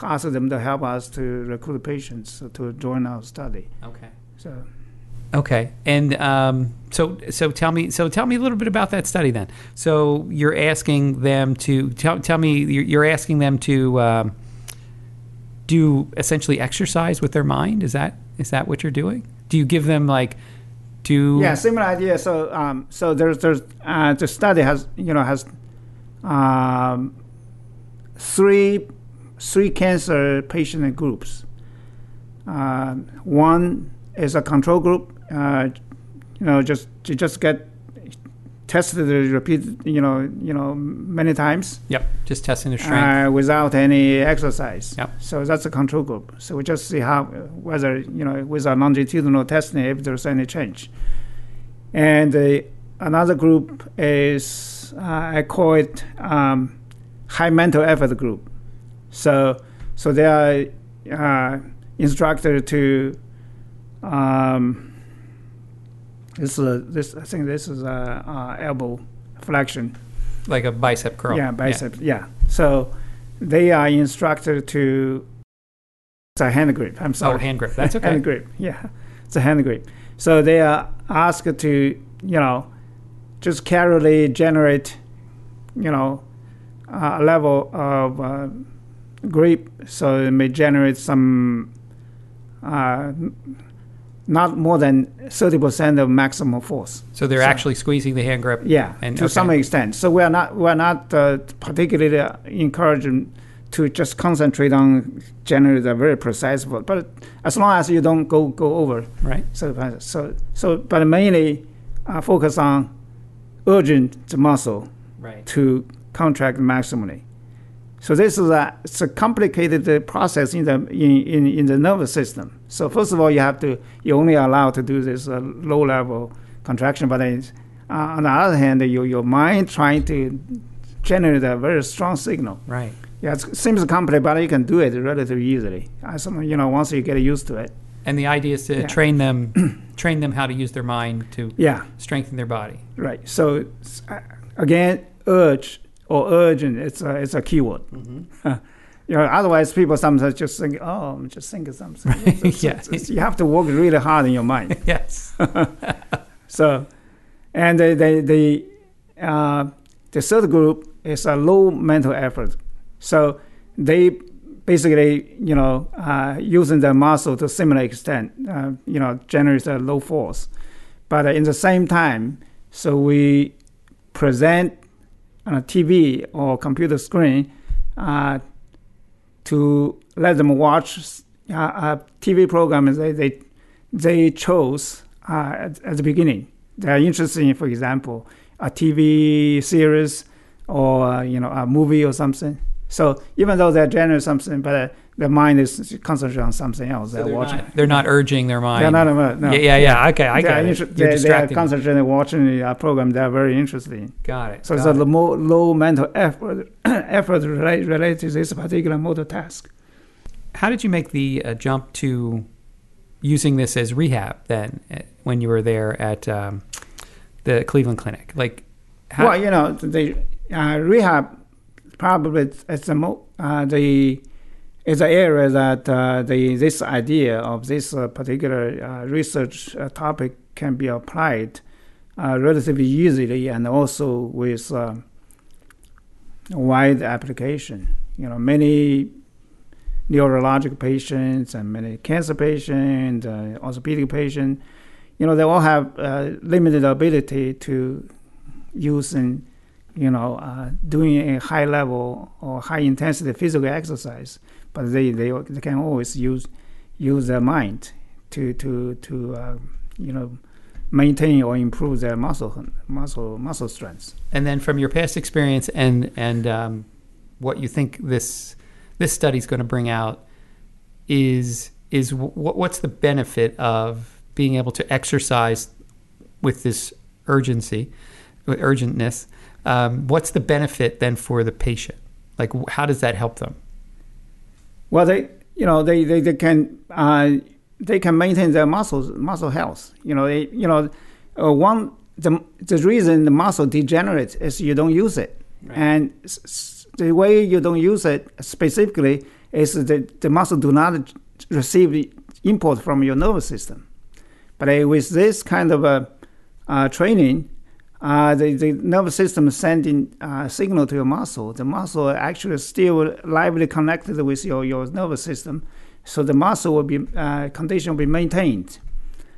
ask them to help us to recruit patients to join our study. Okay. So Okay, and um, so so tell me so tell me a little bit about that study then. So you're asking them to tell tell me you're, you're asking them to um, do you essentially exercise with their mind. Is that is that what you're doing? Do you give them like do yeah, similar idea. So um, so there's there's uh, the study has you know has um, three three cancer patient groups. Uh, one is a control group. Uh, you know, just to just get tested, it repeat. You know, you know, many times Yep, just testing their strength. uh, without any exercise. Yep. So that's a control group. So we just see how whether you know with our longitudinal testing if there's any change. And uh, another group is uh, I call it um, high mental effort group. So so they are uh, instructed to. Um, this is a, this I think this is a, uh elbow flexion. like a bicep curl. Yeah, bicep. Yeah. So they are instructed to It's a hand grip. I'm sorry. Oh, hand grip. That's okay. hand grip. Yeah, it's a hand grip. So they are asked to, you know, just carefully generate, you know, a level of uh, grip so it may generate some, uh, not more than 30% of maximum force. So they're So- actually squeezing the hand grip. Yeah, And- to okay. some extent. So we are not we are not uh, particularly uh, encouraging to just concentrate on generally a very precise force, but as long as you don't go go over. Right. So so so, but mainly uh, focus on urging the muscle Right. to contract maximally. So this is a it's a complicated uh, process in the in, in, in the nervous system. So first of all, you have to you only allowed to do this uh, low level contraction, but then, uh, on the other hand, your your mind trying to generate a very strong signal. Right. Yeah, it seems complicated, but you can do it relatively easily. As you know, once you get used to it. And the idea is to Yeah. train them, train them how to use their mind to Yeah. strengthen their body. Right. So uh, again, urge or urgent. It's a it's a keyword. you know, otherwise people sometimes just think, oh, I'm just thinking something. It's- Yeah. it's- you have to work really hard in your mind. Yes. So, and the the the, uh, the third group is a low mental effort. So they basically, you know, uh, using the muscle to similar extent, uh, you know, generates a low force. But in the same time, so we present on a TV or computer screen uh, to let them watch uh, a TV program they they they chose uh, at, at the beginning. They are interested in, for example, a TV series or you know a movie or something. So even though they're generating something, but uh, their mind is concentrated on something else. they're, they're, watching. not, they're not urging their mind. They're not, uh, no. Yeah, yeah, yeah. Okay, I They got are it. You're they, they are concentrated watching a program they're very interested in. got it. So it's got a low, low mental effort effort related, related to this particular motor task. How did you make the uh, jump to using this as rehab then uh, when you were there at um, the Cleveland Clinic? Like, how, well, you know, the uh, rehab probably it's the mo- uh, the is an area that uh, the this idea of this uh, particular uh, research uh, topic can be applied uh, relatively easily and also with wide application. You know, many neurologic patients and many cancer patients, orthopedic patients, you know, they all have limited ability to use in, you know, uh, doing a high level or high intensity physical exercise, but they, they, they can always use use their mind to to to uh, you know maintain or improve their muscle muscle muscle strength. and then from your past experience and and um, what you think this this study is going to bring out is is what what's the benefit of being able to exercise with this urgency, with urgentness? Um, what's the benefit then for the patient? Like, how does that help them? Well, they you know they they, they can uh, they can maintain their muscles muscle health. You know they you know uh, one the the reason the muscle degenerates is you don't use it, and s- s- the way you don't use it specifically is that the muscle do not receive input from your nervous system. But uh, with this kind of uh, uh, training, uh, the, the nervous system is sending uh, signal to your muscle. The muscle actually is still lively connected with your, your nervous system, so the muscle will be uh, condition will be maintained.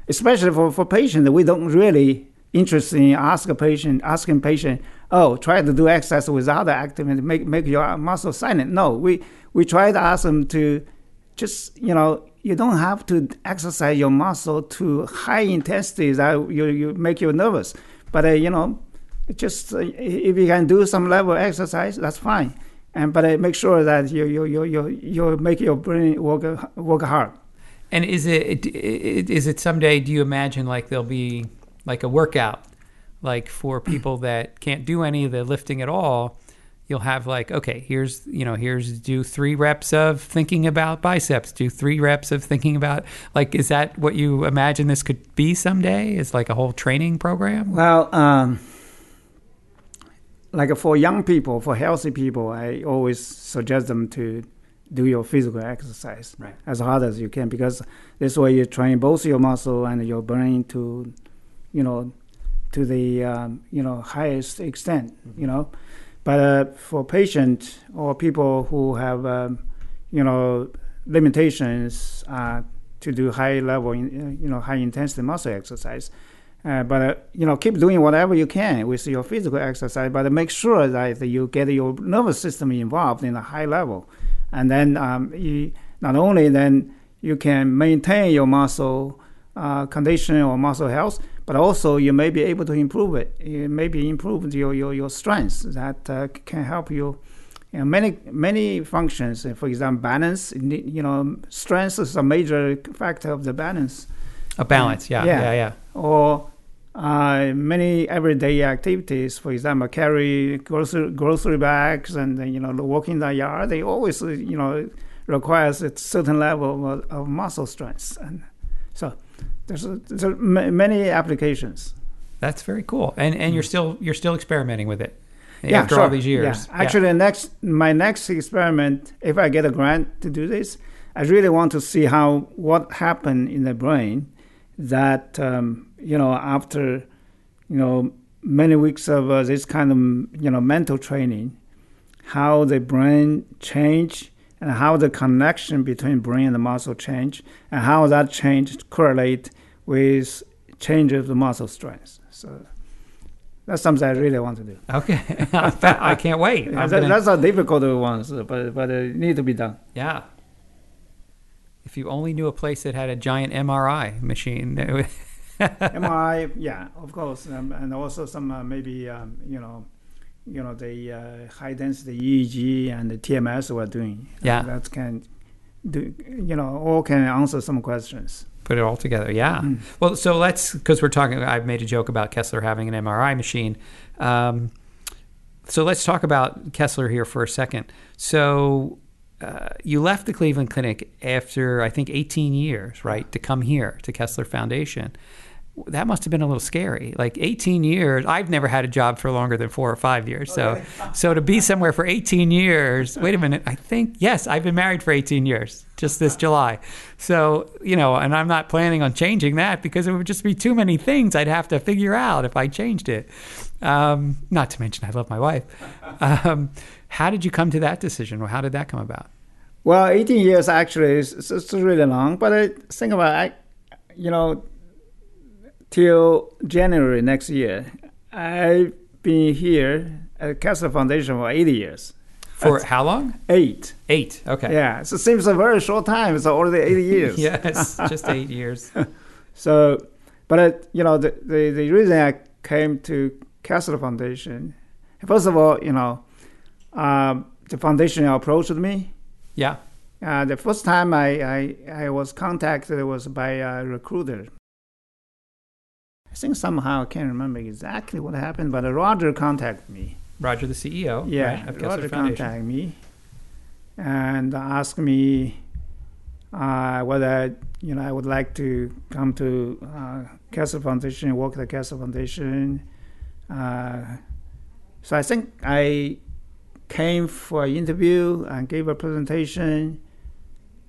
Especially for, for patients, we don't really interested in ask a patient asking patient, oh, try to do exercise without the activity, make make your muscle silent. No, we we try to ask them to just you know you don't have to exercise your muscle to high intensity that you, you make you nervous but uh, you know just uh, if you can do some level exercise that's fine and but uh, make sure that you you you you, you make your brain work work hard And is it is it someday? Do you imagine like there'll be like a workout, like for people that can't do any of the lifting at all? You'll have like okay, here's you know here's do three reps of thinking about biceps, do three reps of thinking about like is that what you imagine this could be someday? Is like a whole training program? well um, like for young people for healthy people i always suggest them to do your physical exercise Right. as hard as you can because this way you train both your muscle and your brain to, you know, to the um, you know highest extent. You know, but uh, for patients or people who have um, you know limitations uh, to do high level, uh, you know, high intensity muscle exercise. Uh, but uh, you know, keep doing whatever you can with your physical exercise, but make sure that you get your nervous system involved in a high level, and then um, you not only then you can maintain your muscle uh, condition or muscle health, but also you may be able to improve it. You maybe improve your your, your strengths that uh, can help you. You know, many many functions, for example, balance. You know, strength is a major factor of the balance A balance. Yeah. Yeah. Yeah. Yeah. or uh, many everyday activities. For example, carry grocery, grocery bags and uh, you know walking the yard. They always uh, you know requires a certain level of, of muscle strength, and there's, a, there's a ma- many applications. That's very cool. And and you're still you're still experimenting with it yeah, after sure. all these years. Yeah. Actually, next my next experiment, if I get a grant to do this, I really want to see how what happened in the brain that um, you know after you know many weeks of uh, this kind of you know mental training, how the brain change and how the connection between brain and the muscle change, and how that change correlate with change of the muscle strength. So that's something I really want to do. Okay. I can't wait. Yeah, that, gonna- that's a difficult one, so, but but it need to be done. yeah. If you only knew a place that had a giant MRI machine. MRI, yeah, of course, um, and also some uh, maybe um, you know, you know the uh, high density EEG and the TMS we're doing. Yeah. that can do you know all can answer some questions. put it all together. Yeah. Mm. Well, so let's because we're talking. I've made a joke about Kessler having an MRI machine. Um, so let's talk about Kessler here for a second. So uh, you left the Cleveland Clinic after I think 18 years, right, to come here to Kessler Foundation. That must have been a little scary. Like 18 years, I've never had a job for longer than four or five years. So, so to be somewhere for 18 years. Wait a minute. I think yes, I've been married for 18 years, just this July. So you know, and I'm not planning on changing that because it would just be too many things I'd have to figure out if I changed it. Um, not to mention, I love my wife. Um, how did you come to that decision, or how did that come about? Well, 18 years actually is is- is really long, but I think about I, you know, till January next year, I've been here at Kessler Foundation for 80 years. For That's- how long? Eight. Eight. Okay. Yeah, so it seems a very short time. It's already 80 years. yes, just eight years. So, but uh, you know, the, the the reason I came to Kessler Foundation, first of all, you know, um, the foundation approached me. Yeah. Uh, the first time I, I, I was contacted was by a recruiter. I think somehow I can't remember exactly what happened, but Roger contacted me. Roger, the CEO. Yeah, right, of Kessler Roger Foundation. contacted me and asked me uh, whether you know I would like to come to uh, Kessler Foundation, work at the Kessler Foundation. Uh, so I think I came for an interview and gave a presentation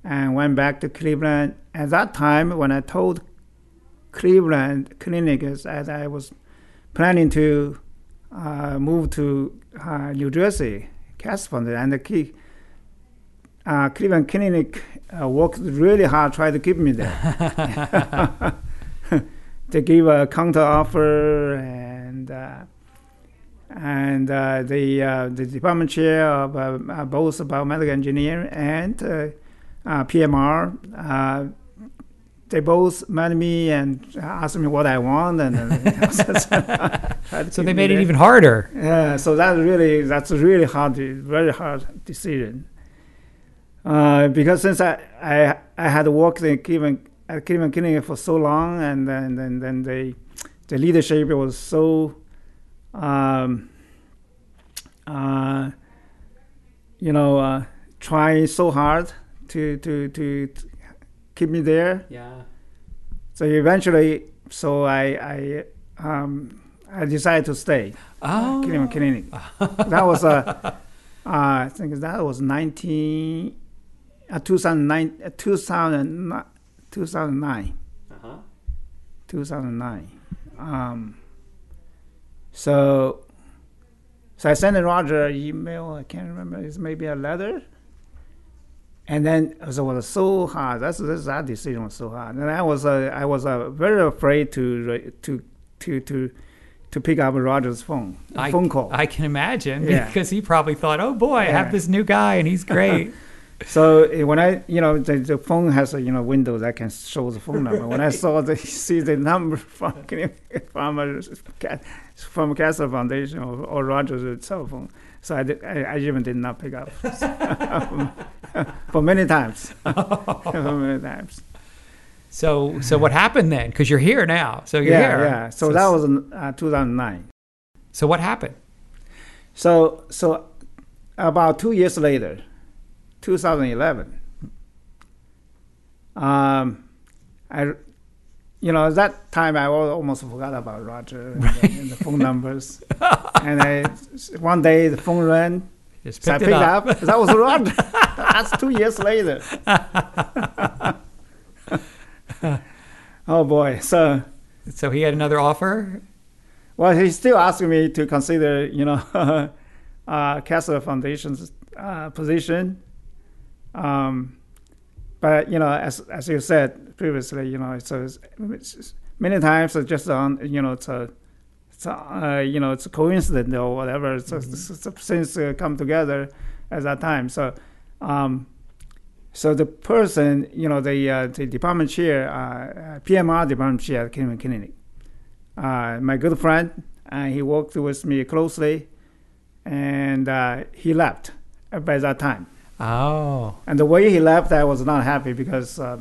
and went back to Cleveland. At that time, when I told Cleveland clinics as I was planning to uh, move to uh, New Jersey, Kessler and the key, uh, Cleveland Clinic uh, worked really hard trying to keep me there. they gave a counter offer and uh, and uh, the uh, the department chair of both biomedical engineer and uh, uh, PMR. They both met me and asked me what I want, and So they made it even harder. yeah, so that's really that's a really hard, very hard decision. Uh, because since I, I I had worked in Cleveland at Cleveland Clinic for so long, and then then then the the leadership was so, um, uh, you know, uh, trying so hard to to, to keep me there. Yeah. So eventually, so I I um, I decided to stay. Oh. Cleveland Clinic. that was uh, uh, I think that was 19, uh, 2009, uh, 2009, 2009, Uh-huh. 2009. Um, so, so I sent Roger an email. I can't remember. It's maybe a letter. And then so it was so hard. That's, that's that decision was so hard. And I was uh, I was uh, very afraid to to to to to pick up Roger's phone I, phone call. I can imagine Yeah. because he probably thought, "Oh boy, I have this new guy and he's great." So uh, when I, you know, the, the phone has a you know window that can show the phone number. When I saw the see the number from from a, from Kessler Foundation or, or Rogers' cell phone, so I, did, I, I even did not pick up for many times. for many times. so, so what happened then? Because you're here now. So you're yeah, here. yeah. So, that was in uh, 2009. So what happened? So so about two years later, 2011. Um, I, you know, at that time I almost forgot about Roger and, the, and the phone numbers. and I, one day the phone rang. Just So I picked picked it up. up. That was Roger. That's two years later. oh boy. So So he had another offer. Well, he's still asking me to consider, you know, uh, Kessler Foundation's uh, position. Um, but you know, as as you said previously, you know, it's, a, it's many times it's just on, you know, it's a, it's a, uh, you know, it's a coincidence or whatever. It's, it's, it's, it's things uh, come together at that time. So, um, so the person, you know, the uh, the department chair, uh, uh, PMR department chair at Cleveland Clinic uh, my good friend, and he worked with me closely, and uh, he left by that time. Oh, And the way he left, I was not happy because uh,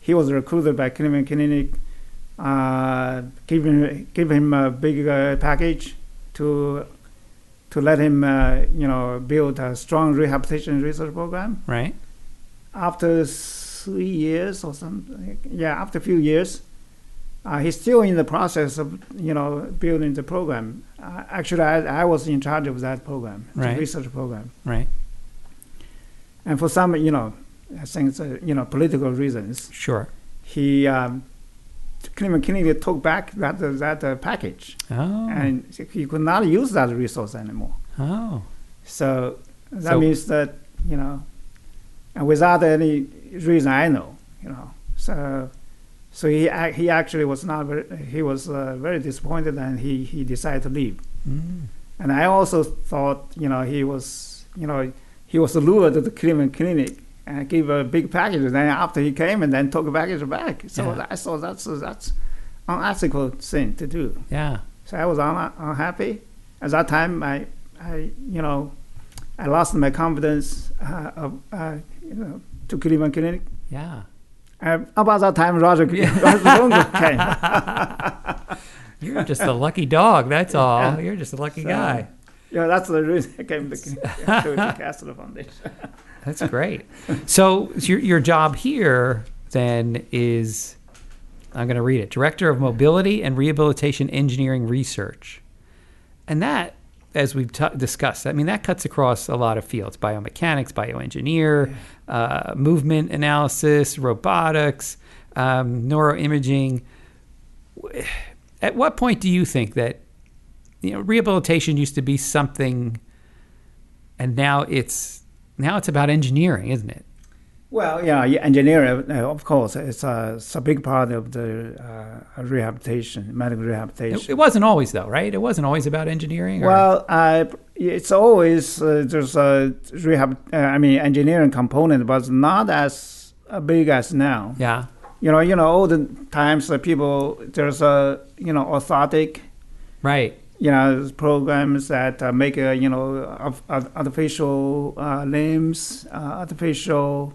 he was recruited by Cleveland Clinic, uh, give him give him a big uh, package to to let him, uh, you know, build a strong rehabilitation research program right. after three years or something, yeah, after a few years, uh, he's still in the process of, you know, building the program. Uh, actually, I, I was in charge of that program, Right. the research program. Right. And for some, you know, I think, it's, uh, you know, political reasons, Sure. he, um, Cleveland Clinic took back that, that uh, package, Oh. and he could not use that resource anymore. oh. So that So- means that you know, and without any reason I know, you know, so so he he actually was not very, he was uh, very disappointed and he he decided to leave. Mm. And I also thought you know he was you know he was lured to the Cleveland Clinic and gave a big package. And then after he came and then took a package back. So Yeah. I thought that's that's unethical thing to do. Yeah. So I was un- unhappy. At that time, I, I, you know, I lost my confidence uh, of, uh, you know, to Cleveland Clinic. Yeah. Uh, about that time, Roger, Roger came. You're just a lucky dog. That's all. Yeah. You're just a lucky So- guy. Yeah, that's the reason I came to, to the Kessler Foundation. That's great. so your your job here then is I'm going to read it. Director of Mobility and Rehabilitation Engineering Research. And that as we've t- discussed, I mean that cuts across a lot of fields: biomechanics, bioengineer, uh, movement analysis, robotics, um, neuroimaging. At what point do you think that you know rehabilitation used to be something, and now it's now it's about engineering, isn't it? Well, yeah, engineering, uh, of course, it's a, it's a big part of the uh, rehabilitation, medical rehabilitation. it wasn't always though, right? It wasn't always about engineering. or- Well, I, it's always uh, there's a rehab. Uh, I mean, engineering component, but not as uh, big as now. yeah, You know, you know, all the times that people there's a you know orthotic, right. You know, programs that uh, make a you know artificial uh, limbs, uh, artificial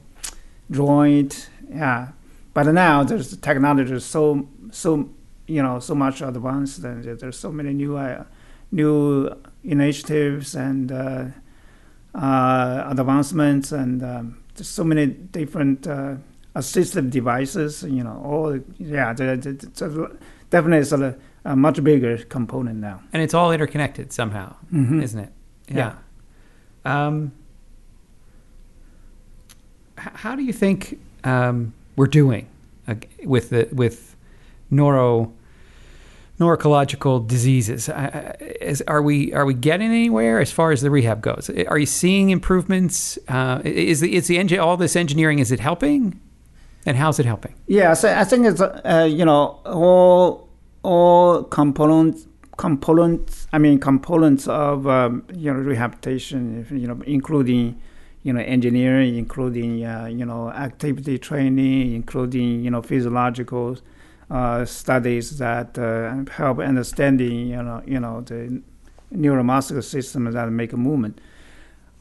joint. Yeah, but now there's the technology is so so you know so much advanced, and there's so many new uh, new initiatives and uh, uh, advancements, and um, there's so many different uh, assistive devices. You know, all yeah, the, the, the, definitely a much bigger component now. And it's all interconnected somehow, Mhm. isn't it? Yeah. Um, how do you think um, we're doing uh, with the with neuro neurological diseases? Uh, is, are we are we getting anywhere as far as the rehab goes? Are you seeing improvements? Uh, is the is the engine all this engineering is it helping? And how's it helping? Yeah, so I think it's uh, you know all all components components. I mean components of um, you know rehabilitation, you know, including you know engineering, including uh, you know activity training, including you know physiological uh, studies that uh, help understanding you know you know the neuromuscular system that make a movement.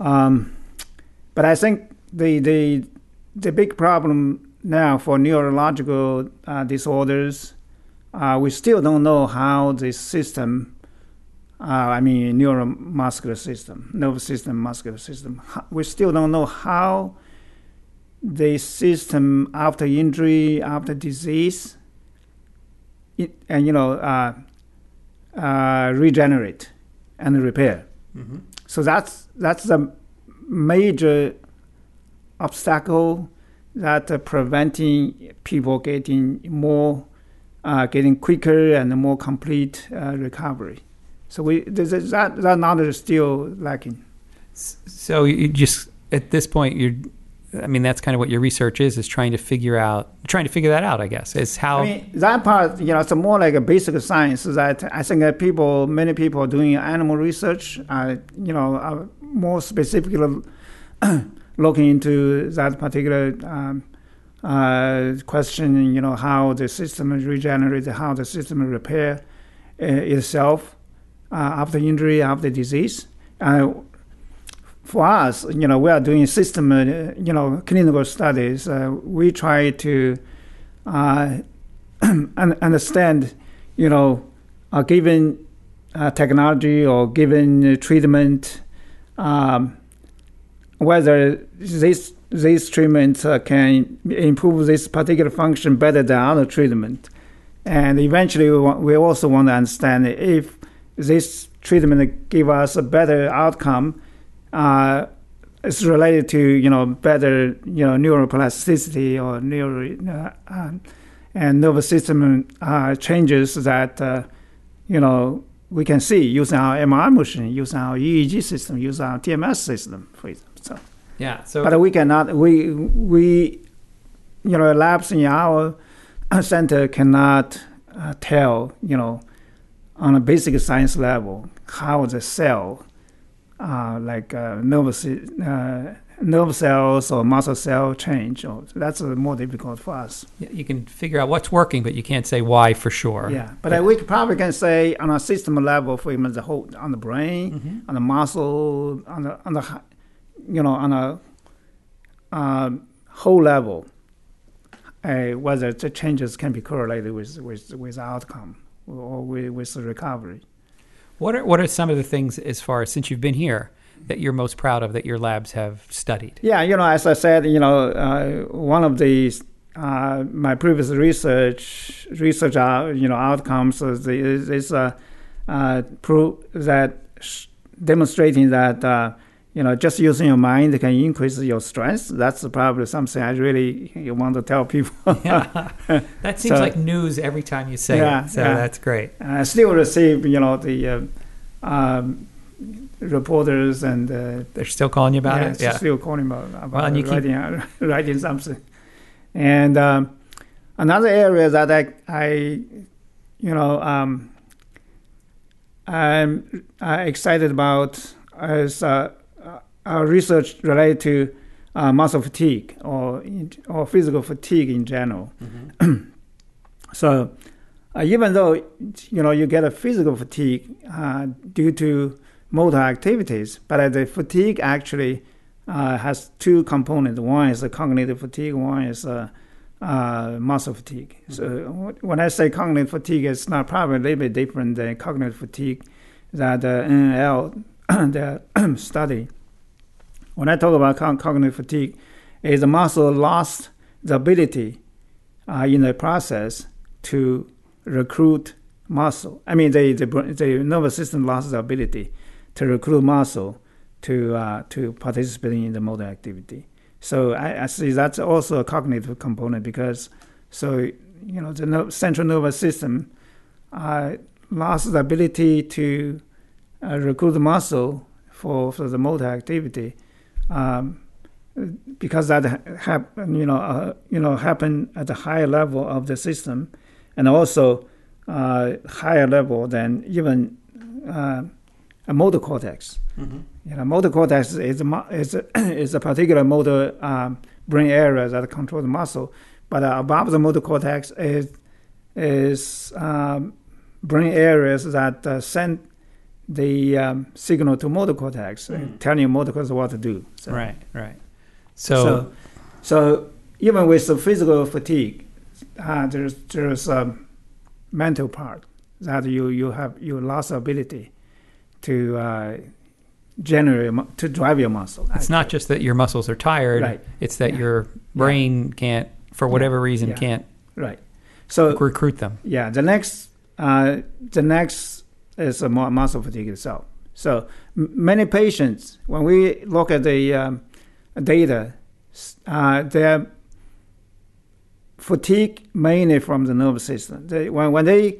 Um, but I think the the the big problem now for neurological uh, disorders, uh, we still don't know how this system, uh, I mean neuromuscular system, nervous system, muscular system, we still don't know how the system after injury, after disease, it, and you know uh, uh, regenerate and repair. Mm-hmm. So that's that's the major obstacle that uh, preventing people getting more, uh, getting quicker and more complete uh, recovery. So we that that knowledge is still lacking. So you just at this point you're. I mean, that's kind of what your research is: is trying to figure out, trying to figure that out. I guess is how. I mean, that part, you know, it's more like a basic science. That I think that people, many people doing animal research, uh, you know, are more specifically looking into that particular um, uh, question, you know, how the system regenerates, how the system repair uh, itself uh, after injury, after disease. Uh, for us, you know, we are doing system, uh, you know, clinical studies. Uh, we try to understand, you know, given technology or given treatment. Um, whether this this treatment uh, can improve this particular function better than other treatment. And eventually, we, we also want to understand if this treatment give us a better outcome. Uh, it's related to you know better you know neuroplasticity or neuro uh, uh and nervous system uh, changes that uh, you know we can see using our MRI machine, using our EEG system, using our TMS system, for example. So yeah, so but we cannot we we you know a labs in our center cannot uh, tell you know on a basic science level how the cell uh, like uh, nervous uh, nerve cells or muscle cell change. Or that's more difficult for us. You can figure out what's working, but you can't say why for sure. Yeah, but yeah. we probably can say on a system level, for example, the whole on the brain, mm-hmm. on the muscle, on the on the you know, on a uh, whole level, uh, whether the changes can be correlated with with, with outcome or with, with the recovery. What are what are some of the things as far as since you've been here that you're most proud of that your labs have studied? Yeah, you know, as I said, you know, uh, one of the uh, my previous research research uh, you know outcomes is, is, is uh, uh, prove that demonstrating that uh, you know, just using your mind can increase your strength. That's probably something I really want to tell people. yeah, that seems so, like news every time you say yeah, it. So yeah. that's great. I still receive, you know, the uh, um, reporters and uh, they're still calling you about yeah, it. Yeah, still calling about, about well, and you writing, keep... writing something. And um, another area that I, I you know, um, I'm uh, excited about is uh, research related to uh, muscle fatigue or or physical fatigue in general. Mm-hmm. so uh, even though you know you get a physical fatigue uh, due to motor activities, but the fatigue actually uh, has two components. One is the cognitive fatigue. One is uh, muscle fatigue. Mm-hmm. So when I say cognitive fatigue, it's not probably a little bit different than cognitive fatigue that the NL the study when I talk about cognitive fatigue, is the muscle lost the ability uh, in the process to recruit muscle. I mean, the, the, the nervous system lost the ability to recruit muscle to, uh, to participate in the motor activity. So I, I see that's also a cognitive component because so you know the central nervous system uh, lost the ability to uh, recruit muscle for, for the motor activity. Um, because that hap- you know uh, you know happen at the higher level of the system, and also uh, higher level than even uh, a motor cortex. Mm-hmm. You know, motor cortex is a, is a, is a particular motor um, brain area that controls the muscle, but uh, above the motor cortex is is um, brain areas that uh, send the um, signal to motor cortex, Mm. telling motor cortex what to do. So, Right, right. So, so, so even with the physical fatigue, uh, there's there's a mental part that you you have you lost ability to uh, generate to drive your muscle. it's not just that your muscles are tired, Right. it's that Yeah. your brain can't, for whatever reason, Yeah. can't right. So recruit them. yeah, the next uh, the next is a mu- muscle fatigue itself. So many patients, when we look at the um, data, uh, they're fatigue mainly from the nervous system. They, when when they,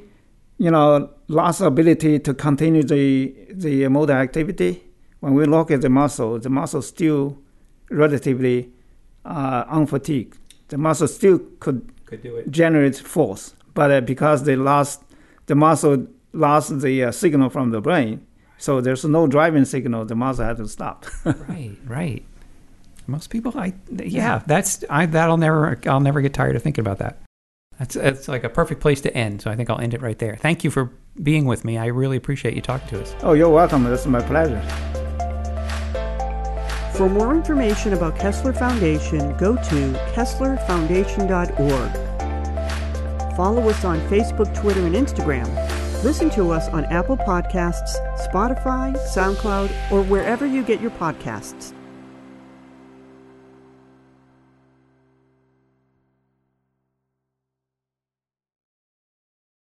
you know, lost ability to continue the the motor activity, when we look at the muscle, the muscle still relatively uh, unfatigued. The muscle still could Could do it. generate force, but uh, because they lost the muscle lost the uh, signal from the brain, so there's no driving signal. The muscle had to stop. right, right. Most people, I yeah, that's I that'll never I'll never get tired of thinking about that. That's that's like a perfect place to end. So I think I'll end it right there. Thank you for being with me. I really appreciate you talking to us. oh, you're welcome. This is my pleasure. For more information about Kessler Foundation, go to kesslerfoundation.org. Follow us on Facebook, Twitter, and Instagram. Listen to us on Apple Podcasts, Spotify, SoundCloud, or wherever you get your podcasts.